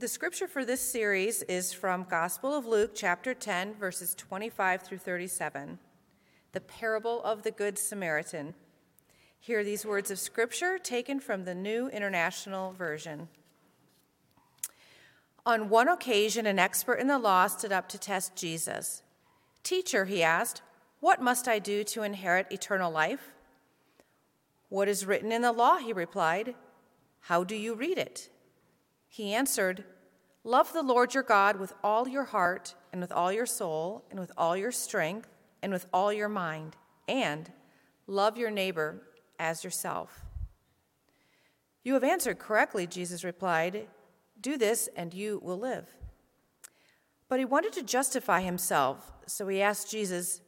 The scripture for this series is from Gospel of Luke, chapter 10, verses 25 through 37, the parable of the Good Samaritan. Hear these words of scripture taken from the New International Version. On one occasion, an expert in the law stood up to test Jesus. Teacher, he asked, what must I do to inherit eternal life? What is written in the law? He replied. How do you read it? He answered, Love the Lord your God with all your heart, and with all your soul, and with all your strength, and with all your mind, and love your neighbor as yourself. You have answered correctly, Jesus replied. Do this, and you will live. But he wanted to justify himself, so he asked Jesus,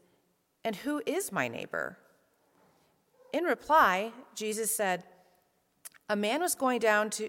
And who is my neighbor? In reply, Jesus said, A man was going down to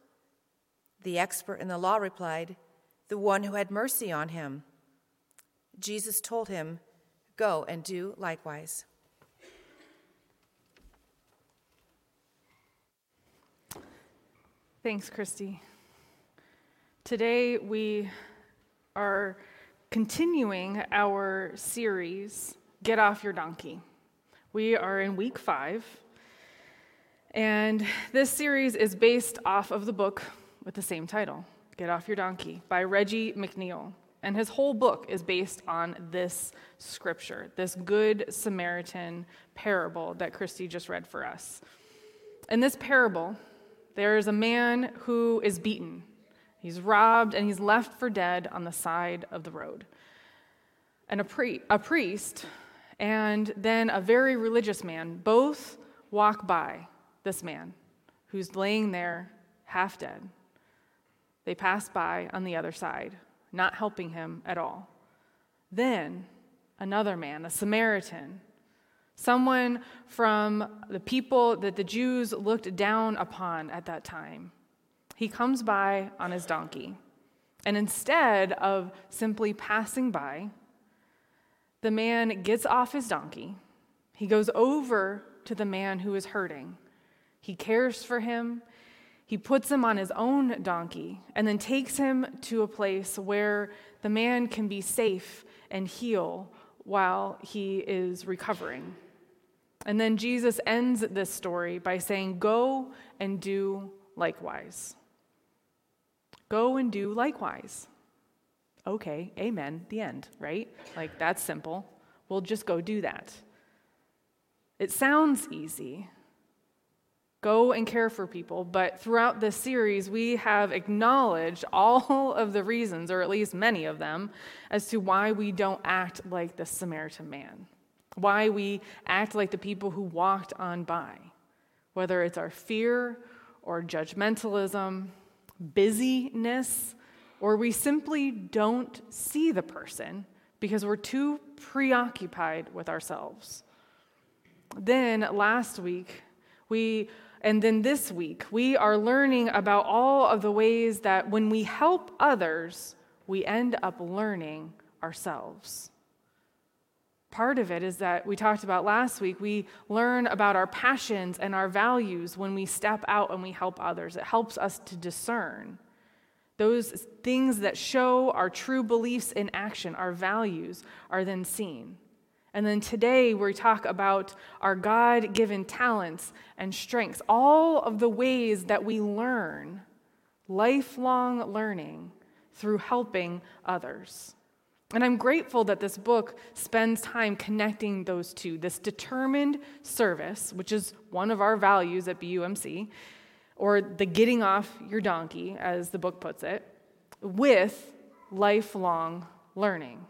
The expert in the law replied, The one who had mercy on him. Jesus told him, Go and do likewise. Thanks, Christy. Today we are continuing our series, Get Off Your Donkey. We are in week five, and this series is based off of the book with the same title, Get Off Your Donkey, by Reggie McNeal. And his whole book is based on this scripture, this Good Samaritan parable that Christy just read for us. In this parable, there is a man who is beaten. He's robbed and he's left for dead on the side of the road. And a, pri- a priest and then a very religious man both walk by this man who's laying there half dead. They pass by on the other side, not helping him at all. Then another man, a Samaritan, someone from the people that the Jews looked down upon at that time, he comes by on his donkey. And instead of simply passing by, the man gets off his donkey. He goes over to the man who is hurting. He cares for him. He puts him on his own donkey and then takes him to a place where the man can be safe and heal while he is recovering. And then Jesus ends this story by saying, Go and do likewise. Go and do likewise. Okay, amen, the end, right? Like, that's simple. We'll just go do that. It sounds easy, go and care for people. But throughout this series, we have acknowledged all of the reasons, or at least many of them, as to why we don't act like the Samaritan man, why we act like the people who walked on by, whether it's our fear or judgmentalism, busyness, or we simply don't see the person because we're too preoccupied with ourselves. Then last week, we and then this week, we are learning about all of the ways that when we help others, we end up learning ourselves. Part of it is that we talked about last week, we learn about our passions and our values when we step out and we help others. It helps us to discern those things that show our true beliefs in action, our values, are then seen. And then today we talk about our God given talents and strengths, all of the ways that we learn, lifelong learning, through helping others. And I'm grateful that this book spends time connecting those two this determined service, which is one of our values at BUMC, or the getting off your donkey, as the book puts it, with lifelong learning.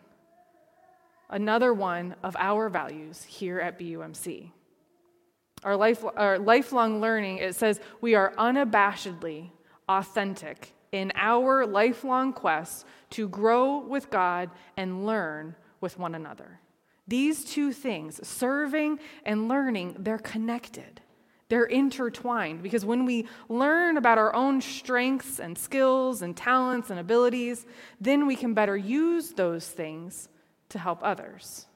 Another one of our values here at BUMC. Our, life, our lifelong learning, it says we are unabashedly authentic in our lifelong quest to grow with God and learn with one another. These two things, serving and learning, they're connected. They're intertwined because when we learn about our own strengths and skills and talents and abilities, then we can better use those things to help others.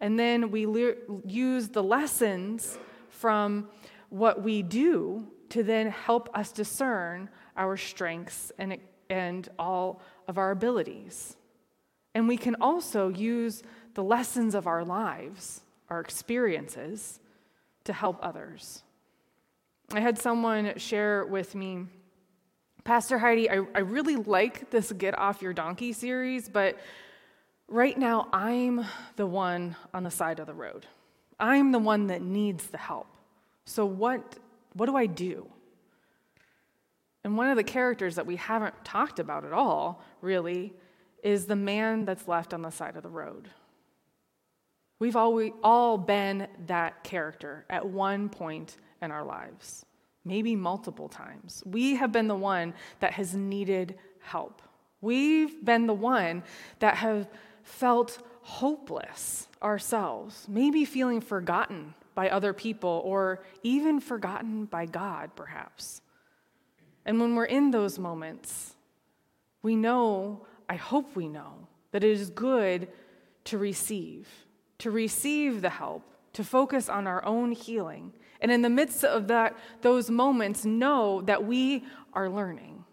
And then we le- use the lessons from what we do to then help us discern our strengths and, and all of our abilities. And we can also use the lessons of our lives, our experiences, to help others. I had someone share with me, Pastor Heidi, I, I really like this Get Off Your Donkey series, but right now I'm the one on the side of the road. I'm the one that needs the help. So, what, what do I do? And one of the characters that we haven't talked about at all, really, is the man that's left on the side of the road. We've all, all been that character at one point in our lives, maybe multiple times. We have been the one that has needed help. We've been the one that have felt hopeless ourselves, maybe feeling forgotten by other people or even forgotten by God, perhaps. And when we're in those moments, we know, I hope we know, that it is good to receive, to receive the help, to focus on our own healing. And in the midst of that, those moments, know that we are learning,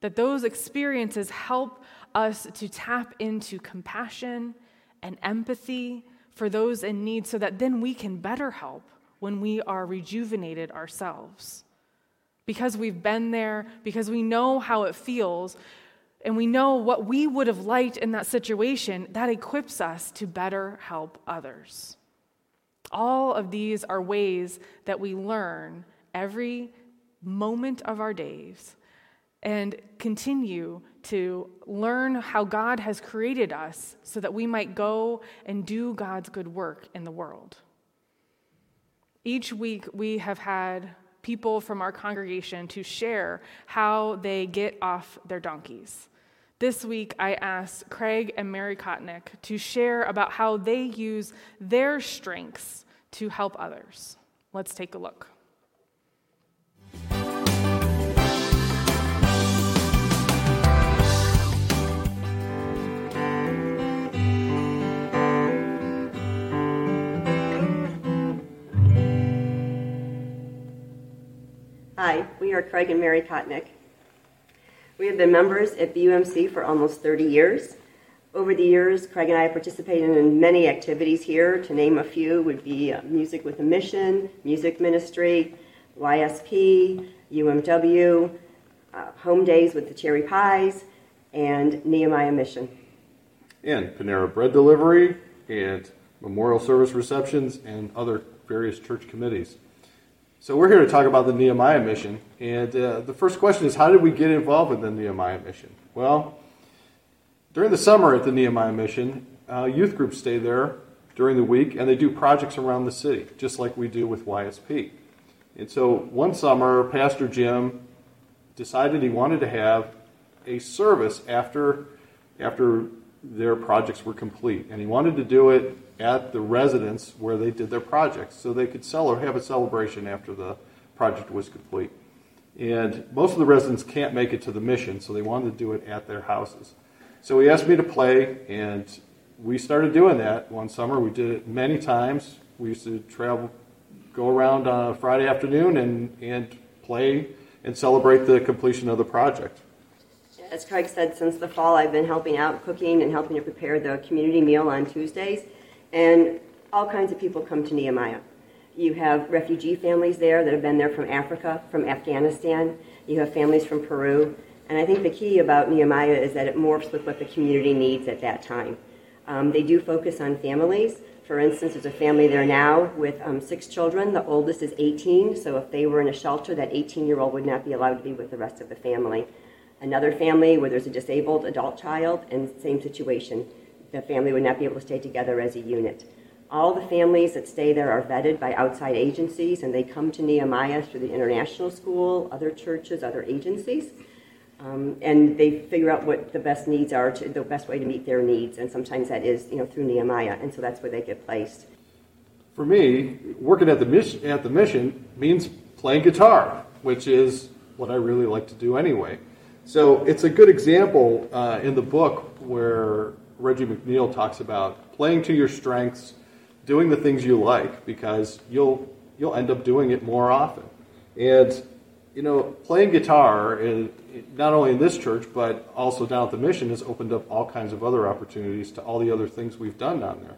that those experiences help us to tap into compassion and empathy for those in need so that then we can better help when we are rejuvenated ourselves because we've been there, because we know how it feels, and we know what we would have liked in that situation, that equips us to better help others. All of these are ways that we learn every moment of our days and continue to learn how God has created us so that we might go and do God's good work in the world. Each week, we have had people from our congregation to share how they get off their donkeys. This week, I asked Craig and Mary Kotnick to share about how they use their strengths to help others. Let's take a look. Hi, we are Craig and Mary Kotnick. We have been members at BUMC for almost 30 years. Over the years, Craig and I have participated in many activities here. To name a few would be uh, Music with a Mission, Music Ministry, YSP, UMW, uh, Home Days with the Cherry Pies, and Nehemiah Mission. And Panera Bread Delivery, and memorial service receptions, and other various church committees. So we're here to talk about the Nehemiah mission. And uh, the first question is how did we get involved with the Nehemiah mission? Well, during the summer at the Nehemiah mission, uh, youth groups stay there during the week and they do projects around the city, just like we do with YSP. And so one summer, Pastor Jim decided he wanted to have a service after, after their projects were complete. And he wanted to do it at the residence where they did their projects so they could sell or have a celebration after the project was complete. And most of the residents can't make it to the mission, so they wanted to do it at their houses. So he asked me to play, and we started doing that one summer. We did it many times. We used to travel, go around on a Friday afternoon and, and play and celebrate the completion of the project. As Craig said, since the fall, I've been helping out cooking and helping to prepare the community meal on Tuesdays. And all kinds of people come to Nehemiah. You have refugee families there that have been there from Africa, from Afghanistan. You have families from Peru. And I think the key about Nehemiah is that it morphs with what the community needs at that time. Um, they do focus on families. For instance, there's a family there now with um, six children. The oldest is 18, so if they were in a shelter, that 18 year old would not be allowed to be with the rest of the family. Another family where there's a disabled adult child, and same situation. The family would not be able to stay together as a unit. All the families that stay there are vetted by outside agencies, and they come to Nehemiah through the international school, other churches, other agencies. Um, and they figure out what the best needs are, to, the best way to meet their needs, and sometimes that is, you know, through Nehemiah, and so that's where they get placed. For me, working at the mission, at the mission means playing guitar, which is what I really like to do anyway. So it's a good example uh, in the book where Reggie McNeal talks about playing to your strengths, doing the things you like, because you'll you'll end up doing it more often. And you know, playing guitar is not only in this church but also down at the mission has opened up all kinds of other opportunities to all the other things we've done down there.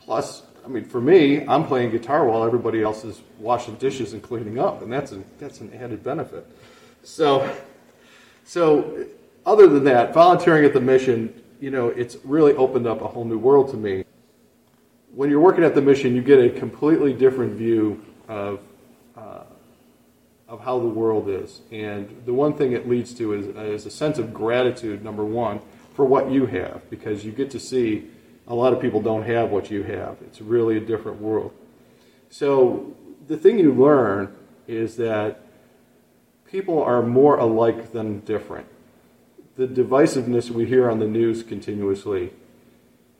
Plus, I mean, for me, I'm playing guitar while everybody else is washing dishes and cleaning up, and that's a, that's an added benefit. So so, other than that, volunteering at the mission, you know, it's really opened up a whole new world to me. When you're working at the mission, you get a completely different view of uh, of how the world is, and the one thing it leads to is, is a sense of gratitude. Number one, for what you have, because you get to see a lot of people don't have what you have. It's really a different world. So the thing you learn is that people are more alike than different. The divisiveness we hear on the news continuously,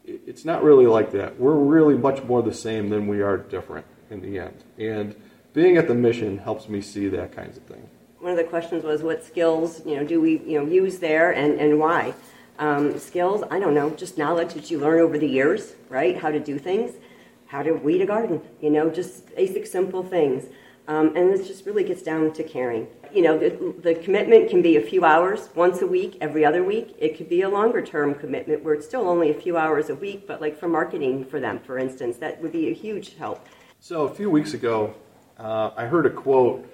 it's not really like that. We're really much more the same than we are different in the end. And being at the mission helps me see that kinds of thing. One of the questions was what skills, you know, do we, you know, use there and, and why? Um, skills, I don't know, just knowledge that you learn over the years, right? How to do things, how to weed a garden, you know, just basic, simple things. Um, and this just really gets down to caring. You know, the, the, commitment can be a few hours once a week, every other week. It could be a longer term commitment where it's still only a few hours a week, but like for marketing for them, for instance, that would be a huge help. So a few weeks ago, uh, I heard a quote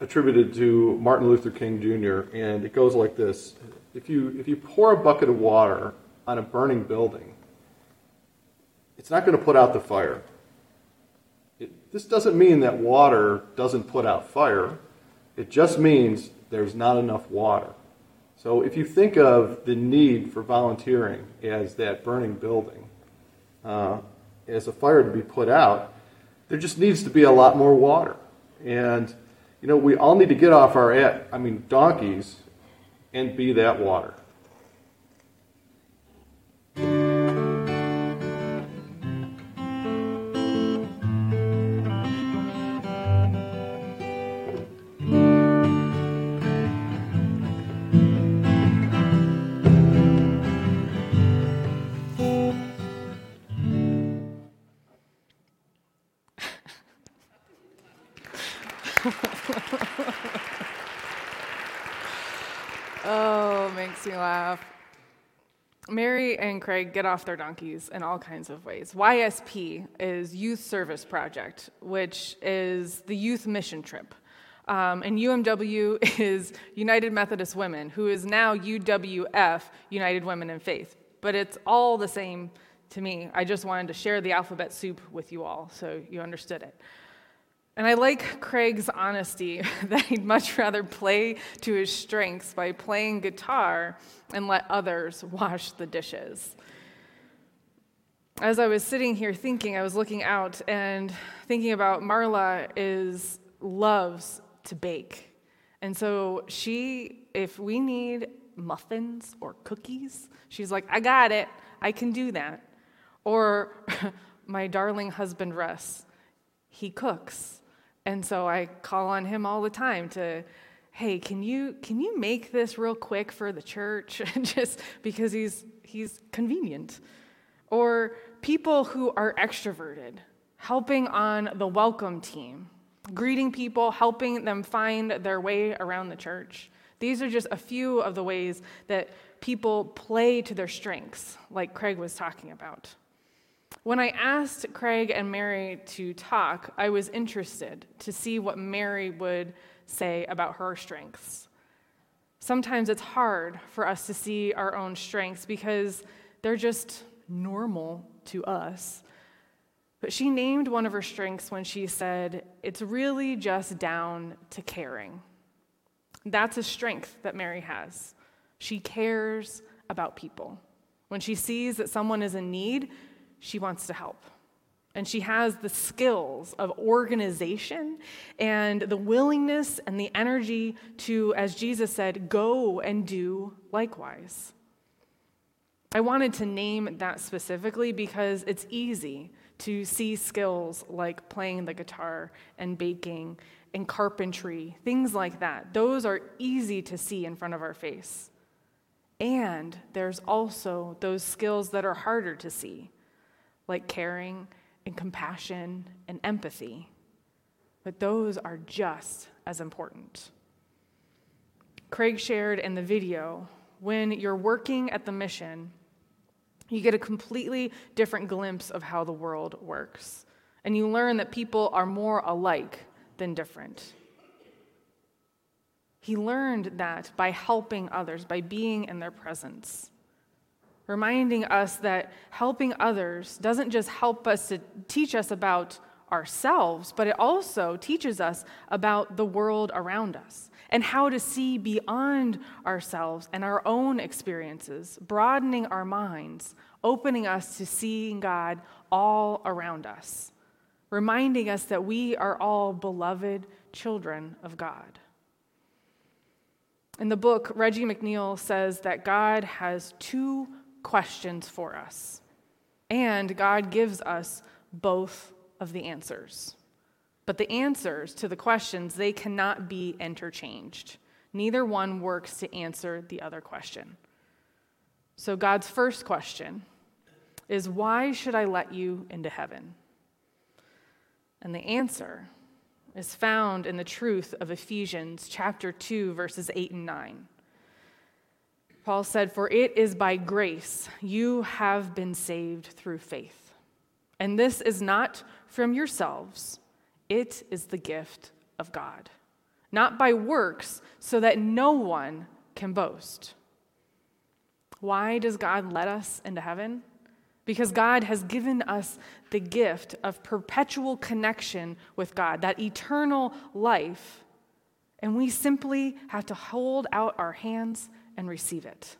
attributed to Martin Luther King Jr., and it goes like this if you, if you pour a bucket of water on a burning building, it's not going to put out the fire it, this doesn't mean that water doesn't put out fire. It just means there's not enough water. So if you think of the need for volunteering as that burning building, uh, as a fire to be put out, there just needs to be a lot more water. And, you know, we all need to get off our, I mean, donkeys and be that water. Mary and Craig get off their donkeys in all kinds of ways. YSP is Youth Service Project, which is the youth mission trip. Um, and UMW is United Methodist Women, who is now UWF, United Women in Faith. But it's all the same to me. I just wanted to share the alphabet soup with you all so you understood it. And I like Craig's honesty that he'd much rather play to his strengths by playing guitar and let others wash the dishes. As I was sitting here thinking, I was looking out and thinking about Marla is loves to bake. And so she if we need muffins or cookies, she's like, "I got it. I can do that." Or my darling husband Russ, he cooks and so I call on him all the time to, hey, can you can you make this real quick for the church? Just because he's he's convenient. Or people who are extroverted, helping on the welcome team, greeting people, helping them find their way around the church. These are just a few of the ways that people play to their strengths, like Craig was talking about. When I asked Craig and Mary to talk, I was interested to see what Mary would say about her strengths. Sometimes it's hard for us to see our own strengths because they're just normal to us. But she named one of her strengths when she said, It's really just down to caring. That's a strength that Mary has. She cares about people. When she sees that someone is in need, she wants to help. And she has the skills of organization and the willingness and the energy to, as Jesus said, go and do likewise. I wanted to name that specifically because it's easy to see skills like playing the guitar and baking and carpentry, things like that. Those are easy to see in front of our face. And there's also those skills that are harder to see, like caring and compassion and empathy. But those are just as important. Craig shared in the video when you're working at the mission, you get a completely different glimpse of how the world works. And you learn that people are more alike than different. He learned that by helping others, by being in their presence, reminding us that helping others doesn't just help us to teach us about ourselves, but it also teaches us about the world around us and how to see beyond ourselves and our own experiences, broadening our minds, opening us to seeing God all around us, reminding us that we are all beloved children of God. In the book, Reggie McNeal says that God has two questions for us, and God gives us both of the answers. But the answers to the questions, they cannot be interchanged. Neither one works to answer the other question. So, God's first question is Why should I let you into heaven? And the answer is found in the truth of Ephesians chapter 2, verses 8 and 9. Paul said, For it is by grace you have been saved through faith. And this is not from yourselves, it is the gift of God, not by works, so that no one can boast. Why does God let us into heaven? because God has given us the gift of perpetual connection with God, that eternal life, and we simply have to hold out our hands and receive it.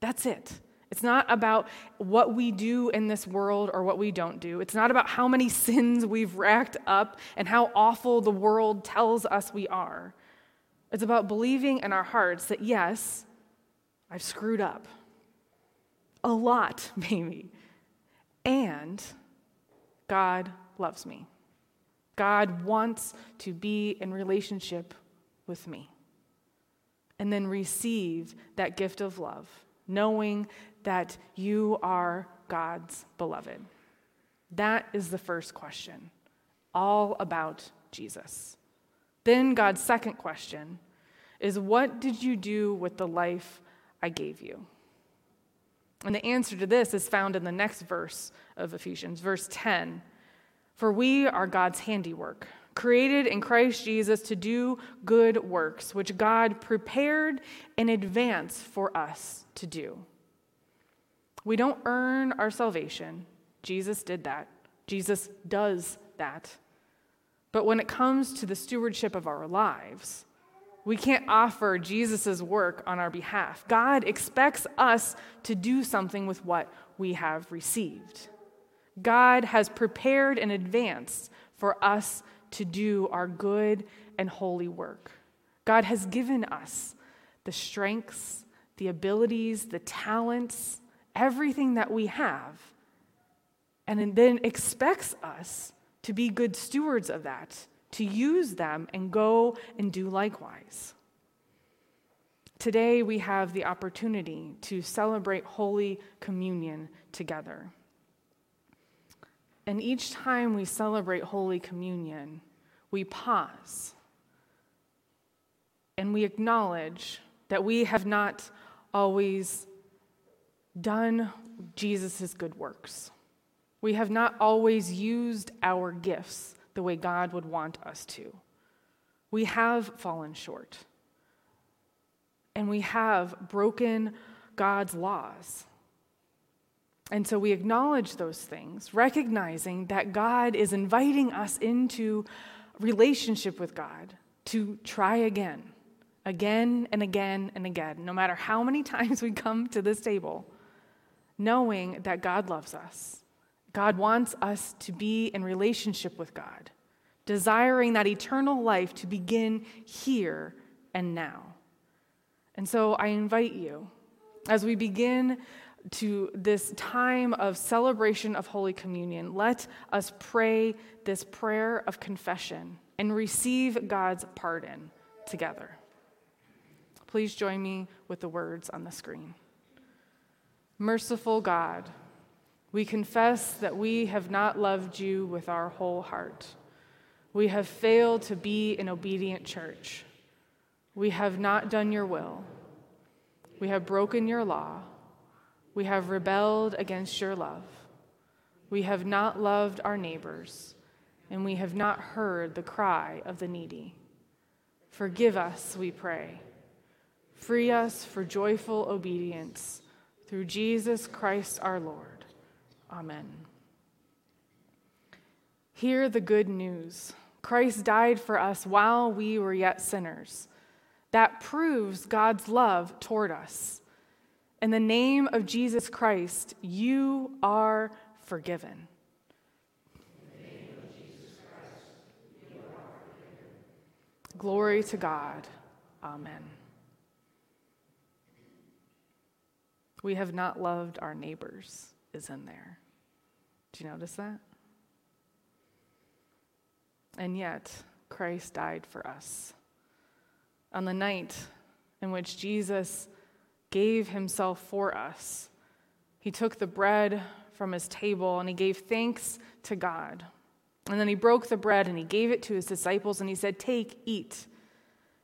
That's it. It's not about what we do in this world or what we don't do. It's not about how many sins we've racked up and how awful the world tells us we are. It's about believing in our hearts that, yes, I've screwed up. A lot, maybe. And God loves me. God wants to be in relationship with me. And then receive that gift of love, knowing that you are God's beloved. That is the first question, all about Jesus. Then God's second question is What did you do with the life I gave you? And the answer to this is found in the next verse of Ephesians, verse 10. For we are God's handiwork, created in Christ Jesus to do good works, which God prepared in advance for us to do. We don't earn our salvation. Jesus did that. Jesus does that. But when it comes to the stewardship of our lives, we can't offer Jesus' work on our behalf. God expects us to do something with what we have received. God has prepared in advance for us to do our good and holy work. God has given us the strengths, the abilities, the talents, everything that we have, and then expects us to be good stewards of that to use them and go and do likewise. Today, we have the opportunity to celebrate Holy Communion together. And each time we celebrate Holy Communion, we pause and we acknowledge that we have not always done Jesus' good works. We have not always used our gifts the way God would want us to. We have fallen short. and we have broken God's laws. And so we acknowledge those things, recognizing that God is inviting us into relationship with God to try again, again and again and again, no matter how many times we come to this table, knowing that God loves us. God wants us to be in relationship with God, desiring that eternal life to begin here and now. And so I invite you, as we begin to this time of celebration of Holy Communion, let us pray this prayer of confession and receive God's pardon together. Please join me with the words on the screen. Merciful God, we confess that we have not loved you with our whole heart. We have failed to be an obedient church. We have not done your will. We have broken your law. We have rebelled against your love. We have not loved our neighbors, and we have not heard the cry of the needy. Forgive us, we pray. Free us for joyful obedience through Jesus Christ our Lord. Amen. Hear the good news Christ died for us while we were yet sinners. That proves God's love toward us. In the name of Jesus Christ, you are forgiven. Glory to God. Amen. We have not loved our neighbors, is in there. Do you notice that? And yet, Christ died for us. On the night in which Jesus gave himself for us. He took the bread from his table and he gave thanks to God. And then he broke the bread and he gave it to his disciples and he said, Take, eat.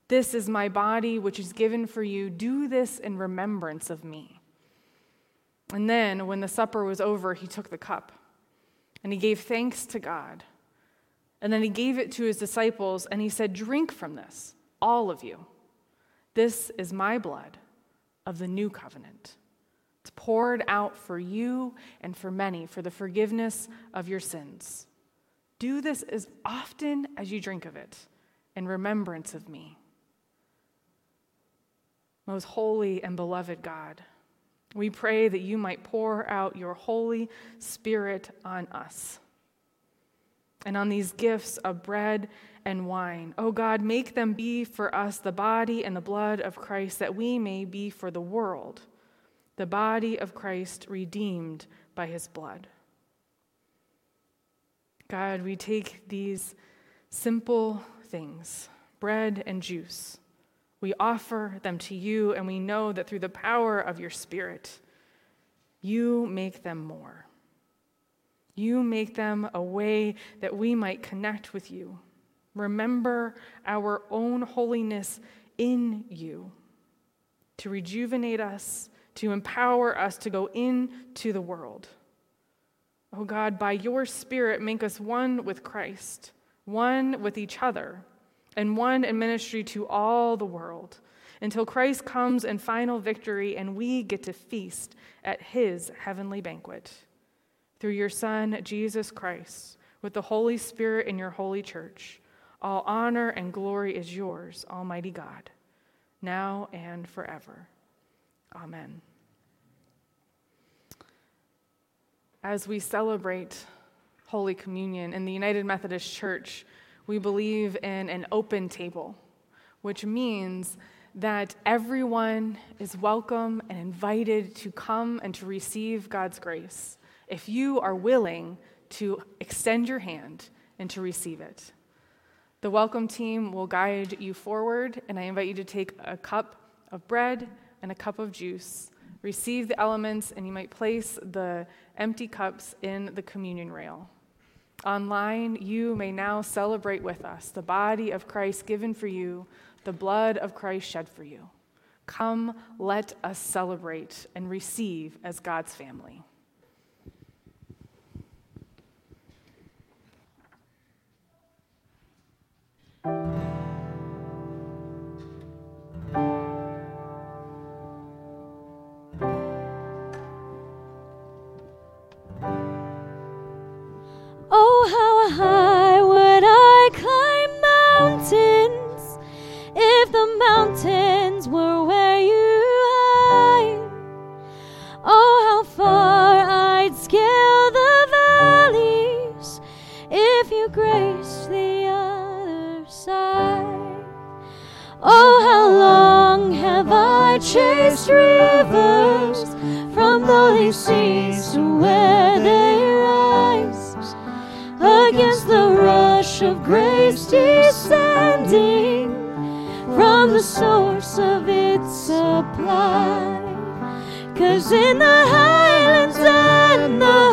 This is my body, which is given for you. Do this in remembrance of me. And then, when the supper was over, he took the cup and he gave thanks to God. And then he gave it to his disciples and he said, Drink from this, all of you. This is my blood of the new covenant. It's poured out for you and for many for the forgiveness of your sins. Do this as often as you drink of it in remembrance of me. Most holy and beloved God, we pray that you might pour out your Holy Spirit on us and on these gifts of bread and wine. O oh God, make them be for us the body and the blood of Christ, that we may be for the world the body of Christ redeemed by his blood. God, we take these simple things, bread and juice, we offer them to you, and we know that through the power of your Spirit, you make them more. You make them a way that we might connect with you remember our own holiness in you, to rejuvenate us, to empower us to go into the world. Oh God, by your Spirit, make us one with Christ, one with each other, and one in ministry to all the world until Christ comes in final victory and we get to feast at his heavenly banquet. Through your Son, Jesus Christ, with the Holy Spirit in your holy church all honor and glory is yours, Almighty God, now and forever. Amen. As we celebrate Holy Communion in the United Methodist Church, we believe in an open table, which means that everyone is welcome and invited to come and to receive God's grace if you are willing to extend your hand and to receive it. The welcome team will guide you forward, and I invite you to take a cup of bread and a cup of juice. Receive the elements, and you might place the empty cups in the communion rail. Online, you may now celebrate with us the body of Christ given for you, the blood of Christ shed for you. Come, let us celebrate and receive as God's family. grace descending from the source of its supply. Cause in the highlands and the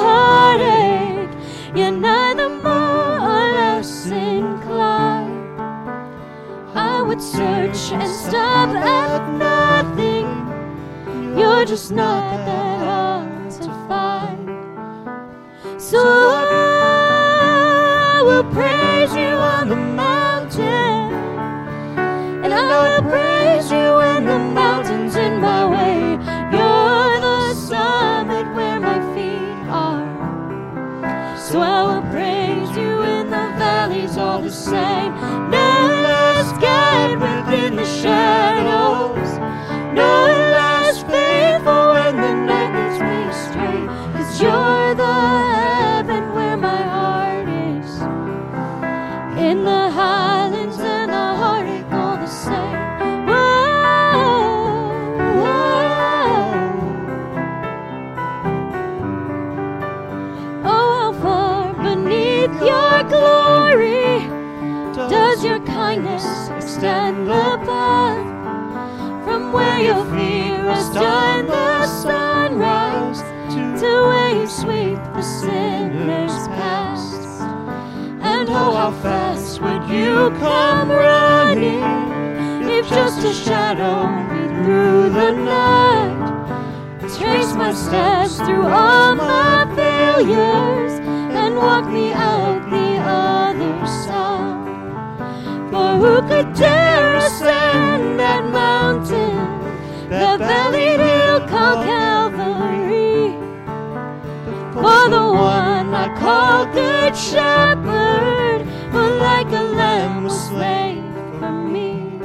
All good shepherd, but like a lamb was slain for me.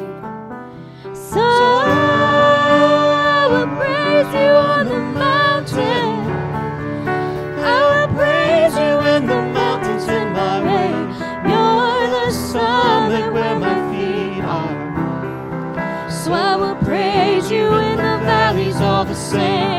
So I will praise you on the mountain. I will praise you in the mountains in my rain. You're the summit where my feet are. So I will praise you in the valleys all the same.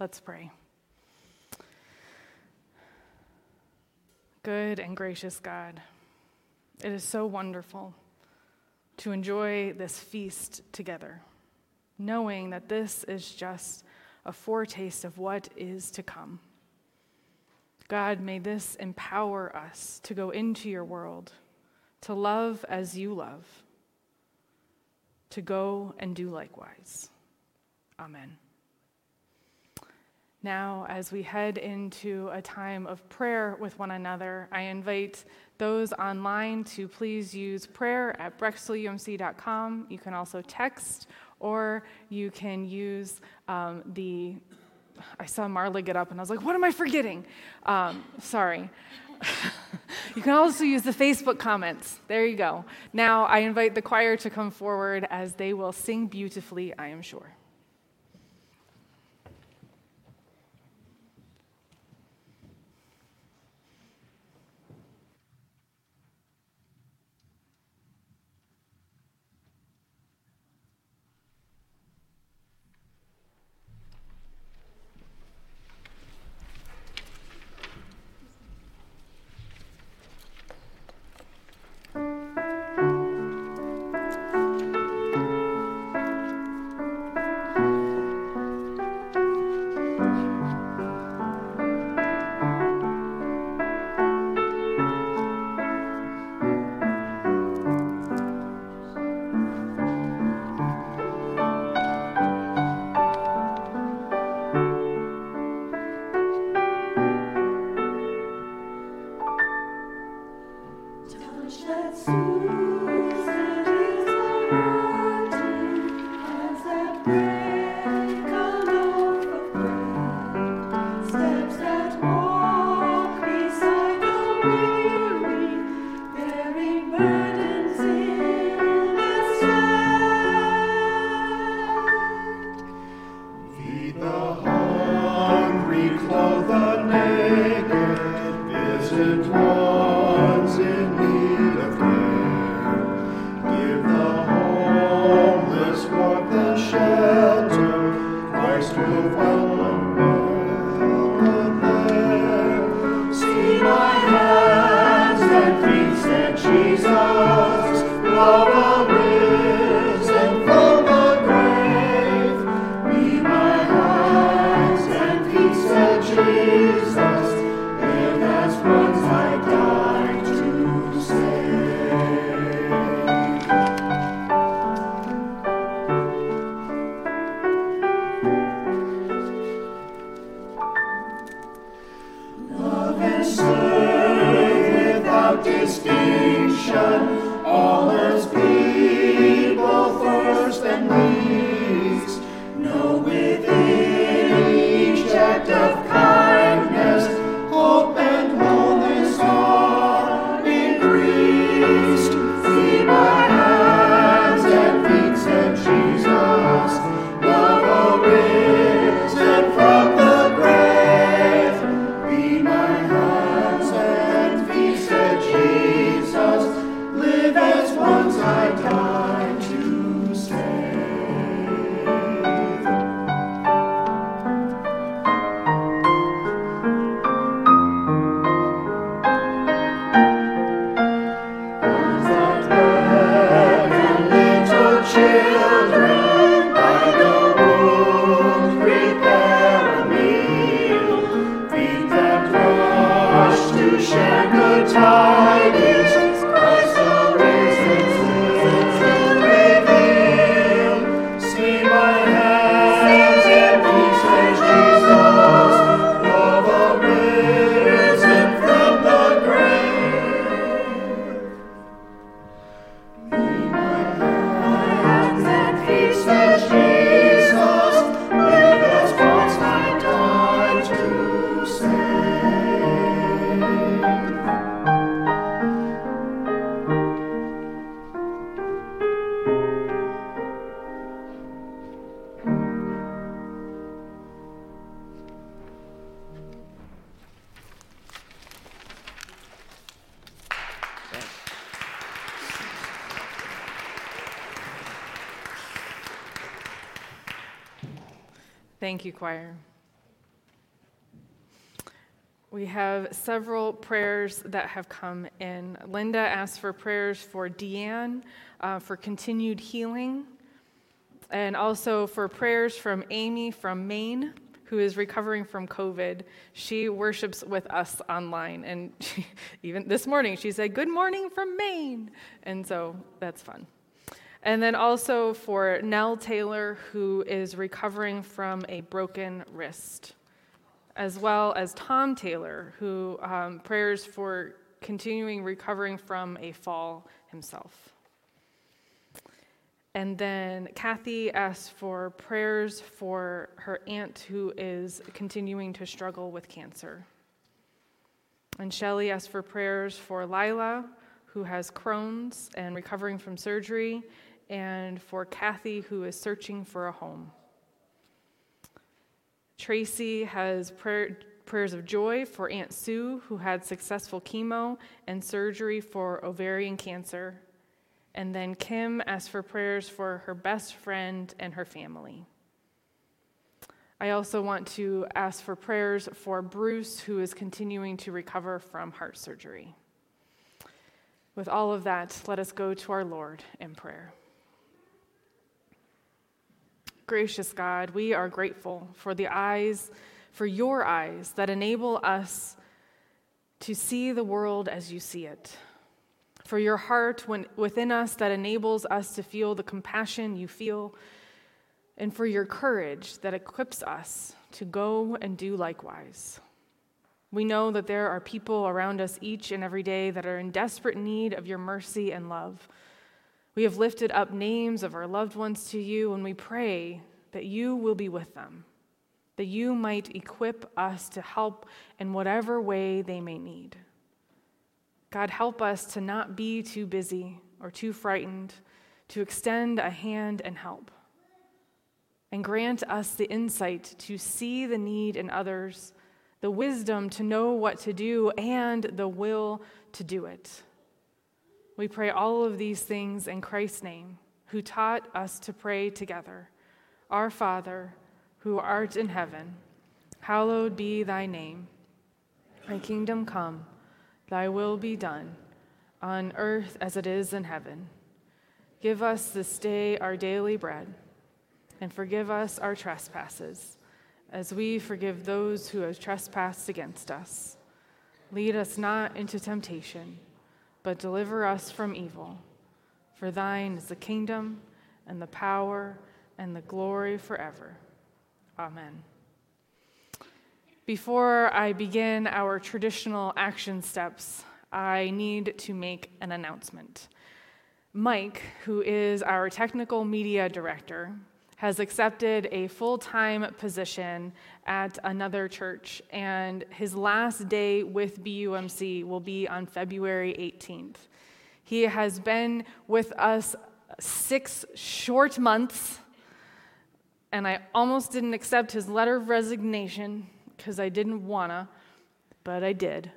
Let's pray. Good and gracious God, it is so wonderful to enjoy this feast together, knowing that this is just a foretaste of what is to come. God, may this empower us to go into your world, to love as you love, to go and do likewise. Amen. Now, as we head into a time of prayer with one another, I invite those online to please use prayer at brecksvilleumc.com. You can also text or you can use um, the. I saw Marla get up and I was like, what am I forgetting? Um, sorry. you can also use the Facebook comments. There you go. Now, I invite the choir to come forward as they will sing beautifully, I am sure. of God. Thank you, choir. We have several prayers that have come in. Linda asked for prayers for Deanne uh, for continued healing, and also for prayers from Amy from Maine, who is recovering from COVID. She worships with us online, and she, even this morning she said, Good morning from Maine. And so that's fun. And then also for Nell Taylor, who is recovering from a broken wrist as well as Tom Taylor, who um, prayers for continuing recovering from a fall himself. And then Kathy asked for prayers for her aunt who is continuing to struggle with cancer. And Shelley asked for prayers for Lila, who has Crohn's and recovering from surgery, and for Kathy, who is searching for a home. Tracy has prayer, prayers of joy for Aunt Sue, who had successful chemo and surgery for ovarian cancer. And then Kim asked for prayers for her best friend and her family. I also want to ask for prayers for Bruce, who is continuing to recover from heart surgery. With all of that, let us go to our Lord in prayer. Gracious God, we are grateful for the eyes, for your eyes that enable us to see the world as you see it. For your heart when, within us that enables us to feel the compassion you feel. And for your courage that equips us to go and do likewise. We know that there are people around us each and every day that are in desperate need of your mercy and love. We have lifted up names of our loved ones to you, and we pray that you will be with them, that you might equip us to help in whatever way they may need. God, help us to not be too busy or too frightened to extend a hand and help. And grant us the insight to see the need in others, the wisdom to know what to do, and the will to do it. We pray all of these things in Christ's name, who taught us to pray together. Our Father, who art in heaven, hallowed be thy name. Thy kingdom come, thy will be done, on earth as it is in heaven. Give us this day our daily bread, and forgive us our trespasses, as we forgive those who have trespassed against us. Lead us not into temptation but deliver us from evil. For thine is the kingdom and the power and the glory forever. Amen. Before I begin our traditional action steps, I need to make an announcement. Mike, who is our technical media director, has accepted a full time position at another church, and his last day with BUMC will be on February 18th. He has been with us six short months, and I almost didn't accept his letter of resignation because I didn't wanna, but I did.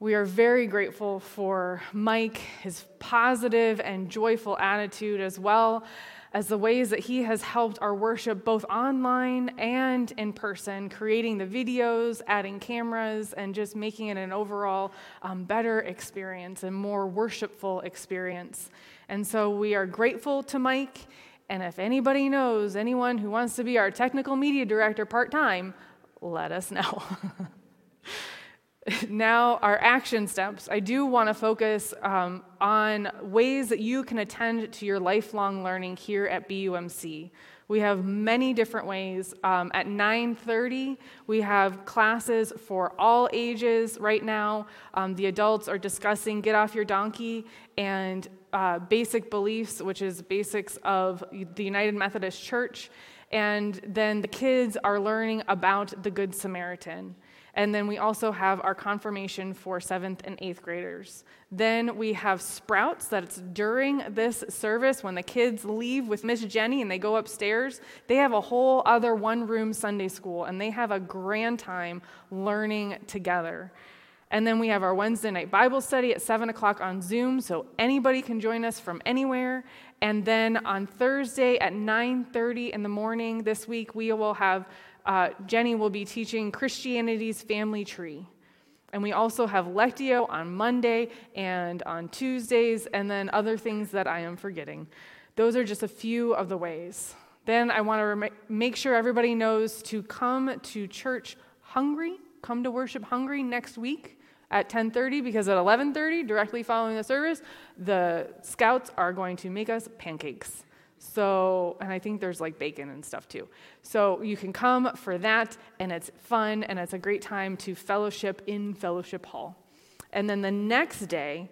We are very grateful for Mike, his positive and joyful attitude, as well as the ways that He has helped our worship both online and in person, creating the videos, adding cameras, and just making it an overall um, better experience and more worshipful experience. And so we are grateful to Mike. And if anybody knows anyone who wants to be our technical media director part time, let us know. now, our action steps. I do want to focus um, on ways that you can attend to your lifelong learning here at BUMC. We have many different ways. Um, at 9:30, we have classes for all ages. Right now, um, the adults are discussing "Get Off Your Donkey" and uh, Basic Beliefs, which is basics of the United Methodist Church, and then the kids are learning about the Good Samaritan. And then we also have our confirmation for seventh and eighth graders. Then we have sprouts that's during this service when the kids leave with Miss Jenny and they go upstairs. They have a whole other one room Sunday school and they have a grand time learning together. And then we have our Wednesday night Bible study at 7 o'clock on Zoom, so anybody can join us from anywhere. And then on Thursday at 9:30 in the morning this week, we will have uh, Jenny will be teaching Christianity's family tree. And we also have Lectio on Monday and on Tuesdays, and then other things that I am forgetting. Those are just a few of the ways. Then I want to rem- make sure everybody knows to come to church hungry, come to worship hungry next week at 10:30 because at 11:30 directly following the service the scouts are going to make us pancakes. So, and I think there's like bacon and stuff too. So you can come for that, and it's fun, and it's a great time to fellowship in Fellowship Hall. And then the next day,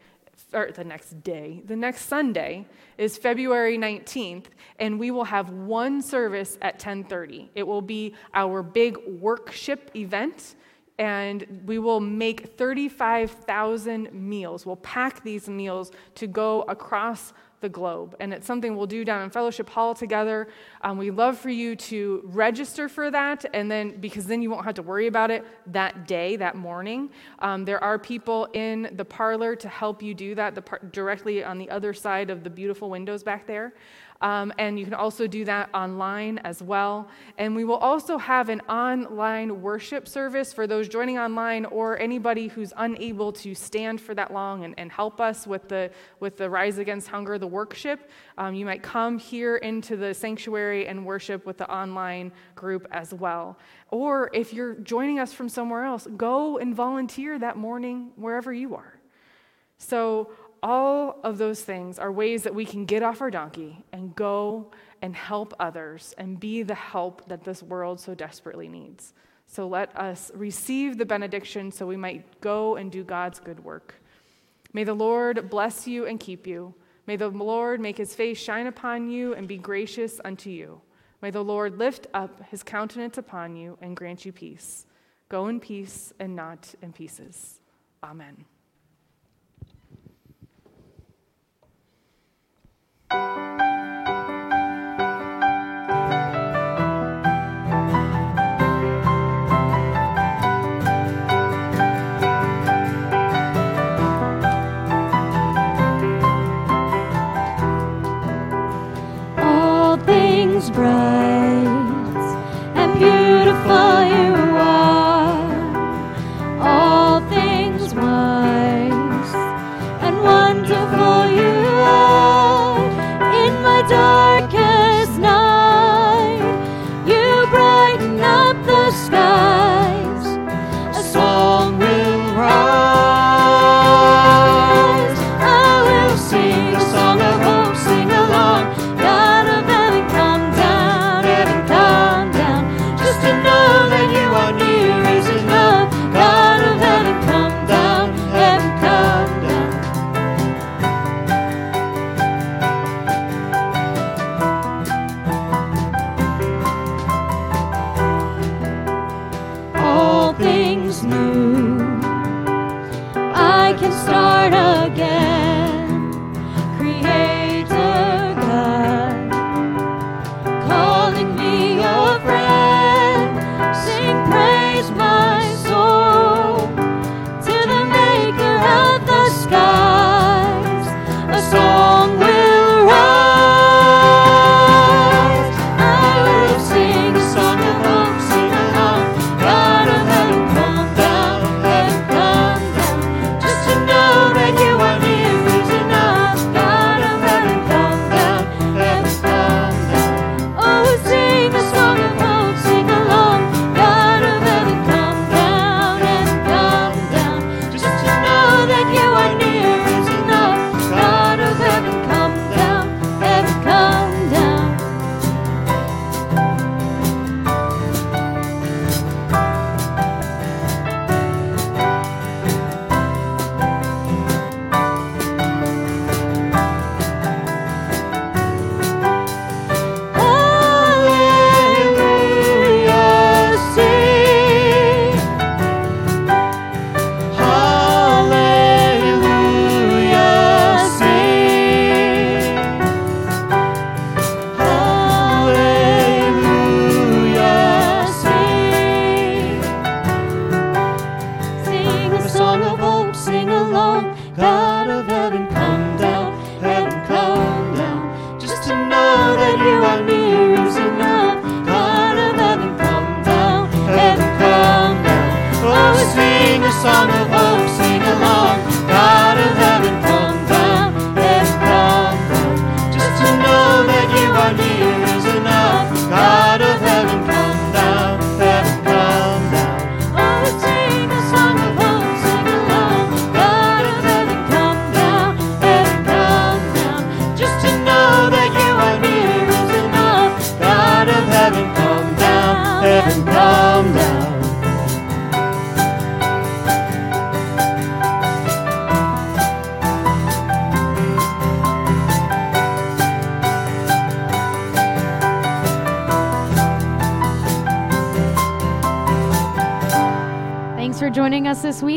or the next day, the next Sunday is February 19th, and we will have one service at 10:30. It will be our big workship event and we will make 35,000 meals. We'll pack these meals to go across the globe. And it's something we'll do down in Fellowship Hall together. Um, we love for you to register for that, and then because then you won't have to worry about it that day, that morning. Um, there are people in the parlor to help you do that, the par- directly on the other side of the beautiful windows back there. Um, and you can also do that online as well. And we will also have an online worship service for those joining online or anybody who's unable to stand for that long and, and help us with the, with the Rise Against Hunger, the worship. Um, you might come here into the sanctuary and worship with the online group as well. Or if you're joining us from somewhere else, go and volunteer that morning wherever you are. So, all of those things are ways that we can get off our donkey and go and help others and be the help that this world so desperately needs. So let us receive the benediction so we might go and do God's good work. May the Lord bless you and keep you. May the Lord make his face shine upon you and be gracious unto you. May the Lord lift up his countenance upon you and grant you peace. Go in peace and not in pieces. Amen. All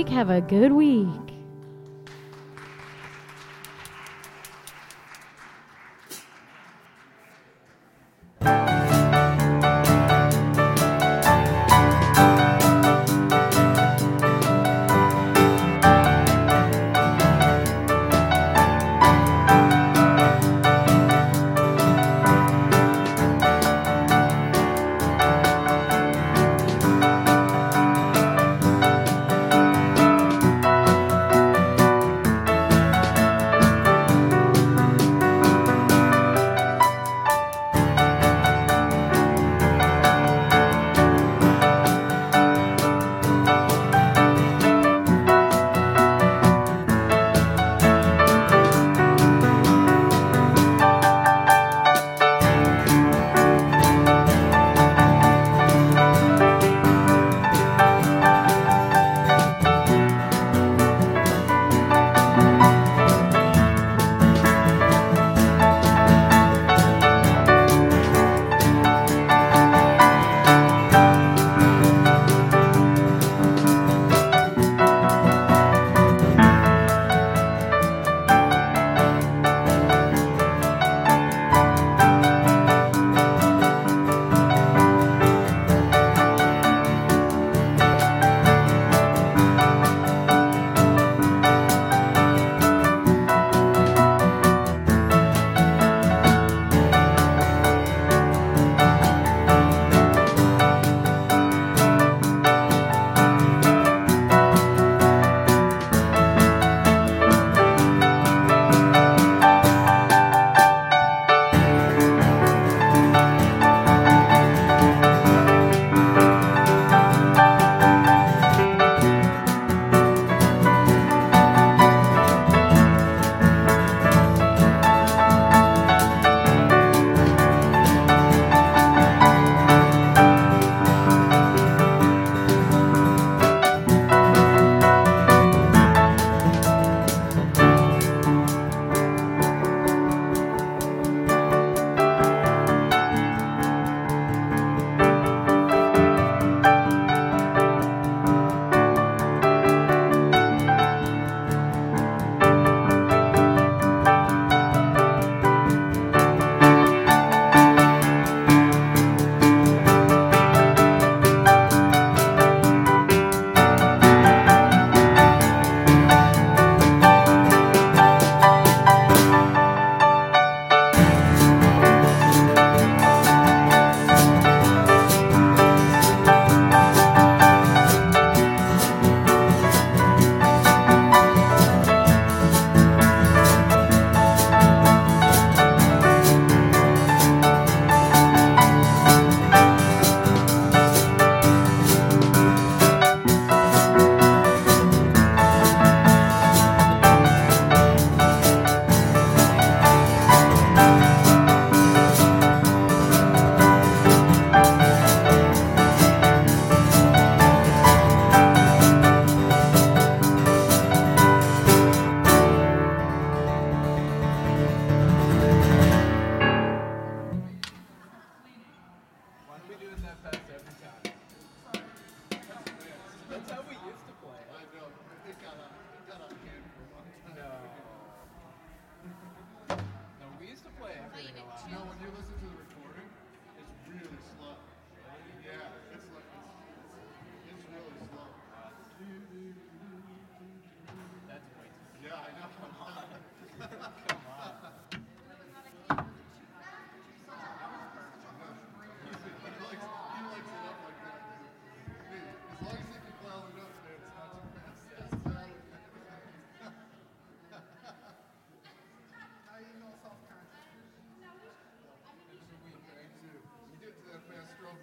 Have a good week.